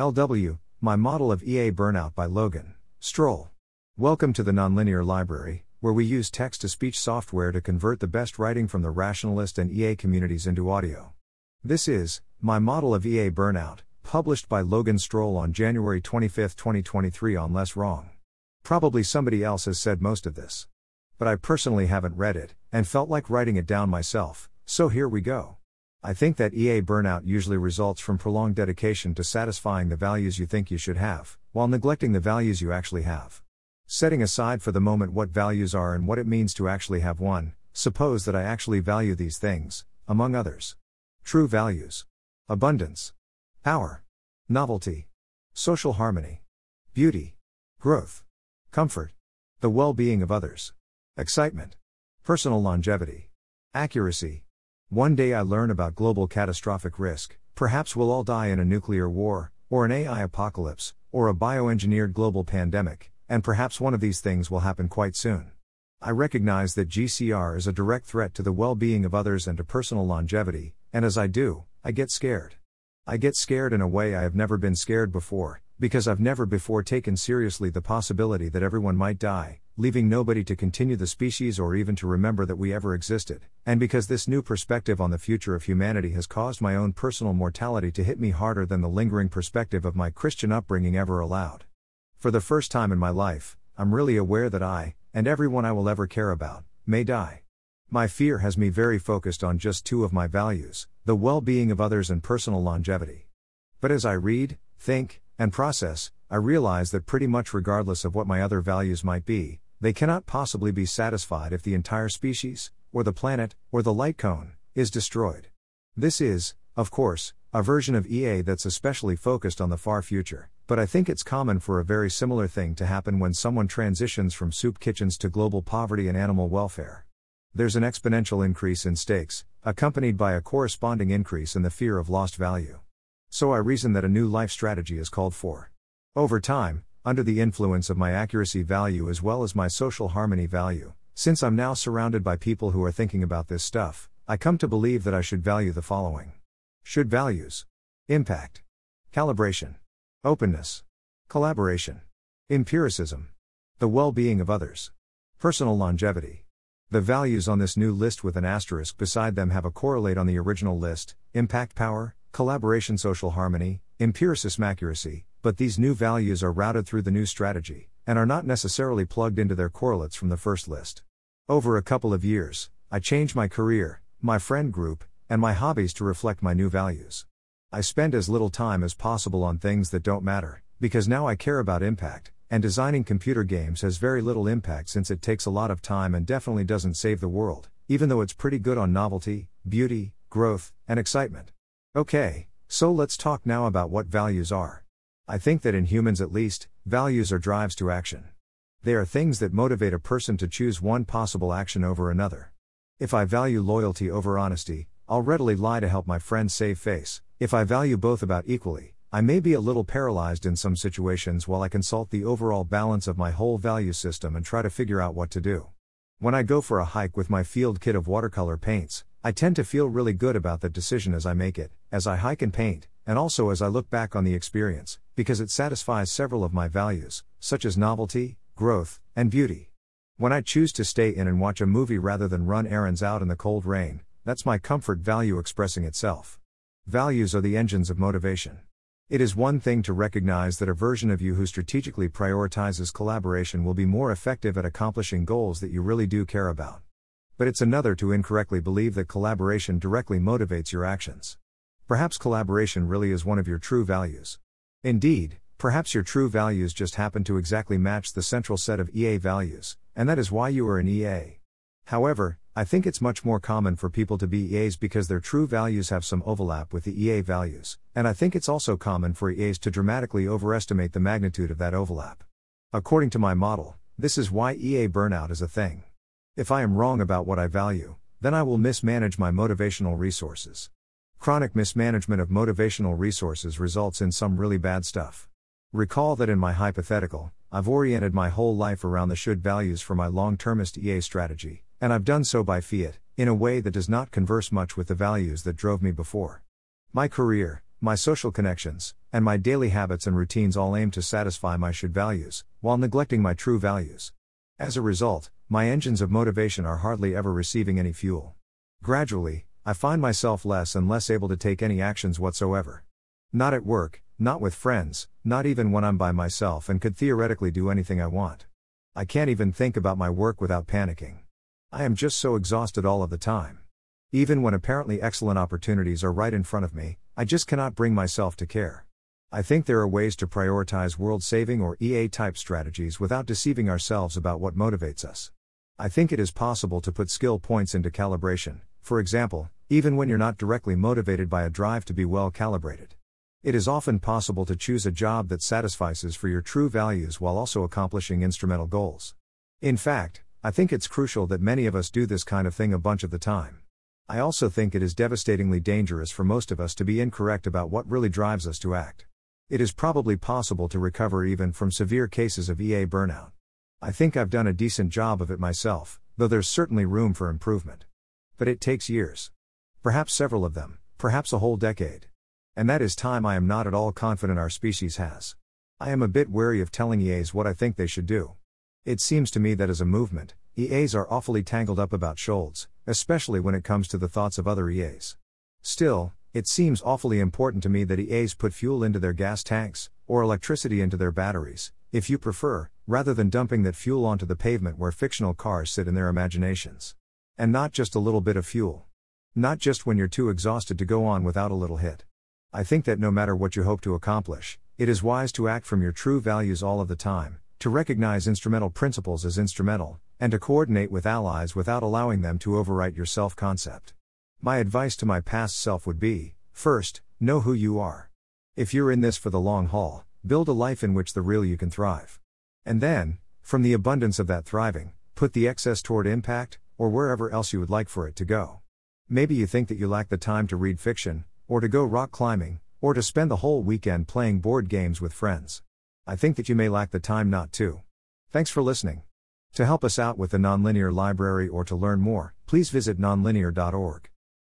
LW, My Model of EA Burnout by Logan Strohl. Welcome to the Nonlinear Library, where we use text to speech software to convert the best writing from the rationalist and EA communities into audio. This is My Model of EA Burnout, published by Logan Strohl on January 25, 2023, on Less Wrong. Probably somebody else has said most of this. But I personally haven't read it, and felt like writing it down myself, so here we go. I think that EA burnout usually results from prolonged dedication to satisfying the values you think you should have, while neglecting the values you actually have. Setting aside for the moment what values are and what it means to actually have one, suppose that I actually value these things, among others. True values. Abundance, power, novelty, social harmony, beauty, growth, comfort, the well being of others, excitement, personal longevity, accuracy, one day I learn about global catastrophic risk, perhaps we'll all die in a nuclear war, or an AI apocalypse, or a bioengineered global pandemic, and perhaps one of these things will happen quite soon. I recognize that GCR is a direct threat to the well being of others and to personal longevity, and as I do, I get scared. I get scared in a way I have never been scared before, because I've never before taken seriously the possibility that everyone might die, leaving nobody to continue the species or even to remember that we ever existed, and because this new perspective on the future of humanity has caused my own personal mortality to hit me harder than the lingering perspective of my Christian upbringing ever allowed. For the first time in my life, I'm really aware that I, and everyone I will ever care about, may die. My fear has me very focused on just two of my values the well being of others and personal longevity. But as I read, think, and process, I realize that pretty much regardless of what my other values might be, they cannot possibly be satisfied if the entire species, or the planet, or the light cone, is destroyed. This is, of course, a version of EA that's especially focused on the far future, but I think it's common for a very similar thing to happen when someone transitions from soup kitchens to global poverty and animal welfare. There's an exponential increase in stakes, accompanied by a corresponding increase in the fear of lost value. So I reason that a new life strategy is called for. Over time, under the influence of my accuracy value as well as my social harmony value, since I'm now surrounded by people who are thinking about this stuff, I come to believe that I should value the following should values impact, calibration, openness, collaboration, empiricism, the well being of others, personal longevity. The values on this new list with an asterisk beside them have a correlate on the original list impact power, collaboration, social harmony, empiricism, accuracy, but these new values are routed through the new strategy, and are not necessarily plugged into their correlates from the first list. Over a couple of years, I changed my career, my friend group, and my hobbies to reflect my new values. I spend as little time as possible on things that don't matter, because now I care about impact, and designing computer games has very little impact since it takes a lot of time and definitely doesn't save the world, even though it's pretty good on novelty, beauty, growth, and excitement. Okay, so let's talk now about what values are. I think that in humans at least, values are drives to action. They are things that motivate a person to choose one possible action over another. If I value loyalty over honesty, I'll readily lie to help my friend save face. If I value both about equally, I may be a little paralyzed in some situations while I consult the overall balance of my whole value system and try to figure out what to do. When I go for a hike with my field kit of watercolor paints, I tend to feel really good about that decision as I make it, as I hike and paint, and also as I look back on the experience, because it satisfies several of my values, such as novelty, growth, and beauty. When I choose to stay in and watch a movie rather than run errands out in the cold rain, that's my comfort value expressing itself. Values are the engines of motivation. It is one thing to recognize that a version of you who strategically prioritizes collaboration will be more effective at accomplishing goals that you really do care about. But it's another to incorrectly believe that collaboration directly motivates your actions. Perhaps collaboration really is one of your true values. Indeed, perhaps your true values just happen to exactly match the central set of EA values, and that is why you are an EA. However, I think it's much more common for people to be EAs because their true values have some overlap with the EA values, and I think it's also common for EAs to dramatically overestimate the magnitude of that overlap. According to my model, this is why EA burnout is a thing. If I am wrong about what I value, then I will mismanage my motivational resources. Chronic mismanagement of motivational resources results in some really bad stuff. Recall that in my hypothetical, I've oriented my whole life around the should values for my long termist EA strategy, and I've done so by fiat, in a way that does not converse much with the values that drove me before. My career, my social connections, and my daily habits and routines all aim to satisfy my should values, while neglecting my true values. As a result, my engines of motivation are hardly ever receiving any fuel. Gradually, I find myself less and less able to take any actions whatsoever. Not at work, not with friends, not even when I'm by myself and could theoretically do anything I want. I can't even think about my work without panicking. I am just so exhausted all of the time. Even when apparently excellent opportunities are right in front of me, I just cannot bring myself to care. I think there are ways to prioritize world saving or EA type strategies without deceiving ourselves about what motivates us. I think it is possible to put skill points into calibration, for example, even when you're not directly motivated by a drive to be well calibrated. It is often possible to choose a job that satisfies for your true values while also accomplishing instrumental goals. In fact, I think it's crucial that many of us do this kind of thing a bunch of the time. I also think it is devastatingly dangerous for most of us to be incorrect about what really drives us to act. It is probably possible to recover even from severe cases of EA burnout. I think I've done a decent job of it myself, though there's certainly room for improvement. But it takes years. Perhaps several of them, perhaps a whole decade. And that is time I am not at all confident our species has. I am a bit wary of telling EAs what I think they should do. It seems to me that as a movement, EAs are awfully tangled up about shoulds, especially when it comes to the thoughts of other EAs. Still, it seems awfully important to me that EAs put fuel into their gas tanks, or electricity into their batteries, if you prefer, rather than dumping that fuel onto the pavement where fictional cars sit in their imaginations. And not just a little bit of fuel. Not just when you're too exhausted to go on without a little hit. I think that no matter what you hope to accomplish, it is wise to act from your true values all of the time, to recognize instrumental principles as instrumental, and to coordinate with allies without allowing them to overwrite your self concept. My advice to my past self would be first, know who you are. If you're in this for the long haul, build a life in which the real you can thrive. And then, from the abundance of that thriving, put the excess toward impact, or wherever else you would like for it to go. Maybe you think that you lack the time to read fiction, or to go rock climbing, or to spend the whole weekend playing board games with friends. I think that you may lack the time not to. Thanks for listening. To help us out with the Nonlinear Library or to learn more, please visit nonlinear.org.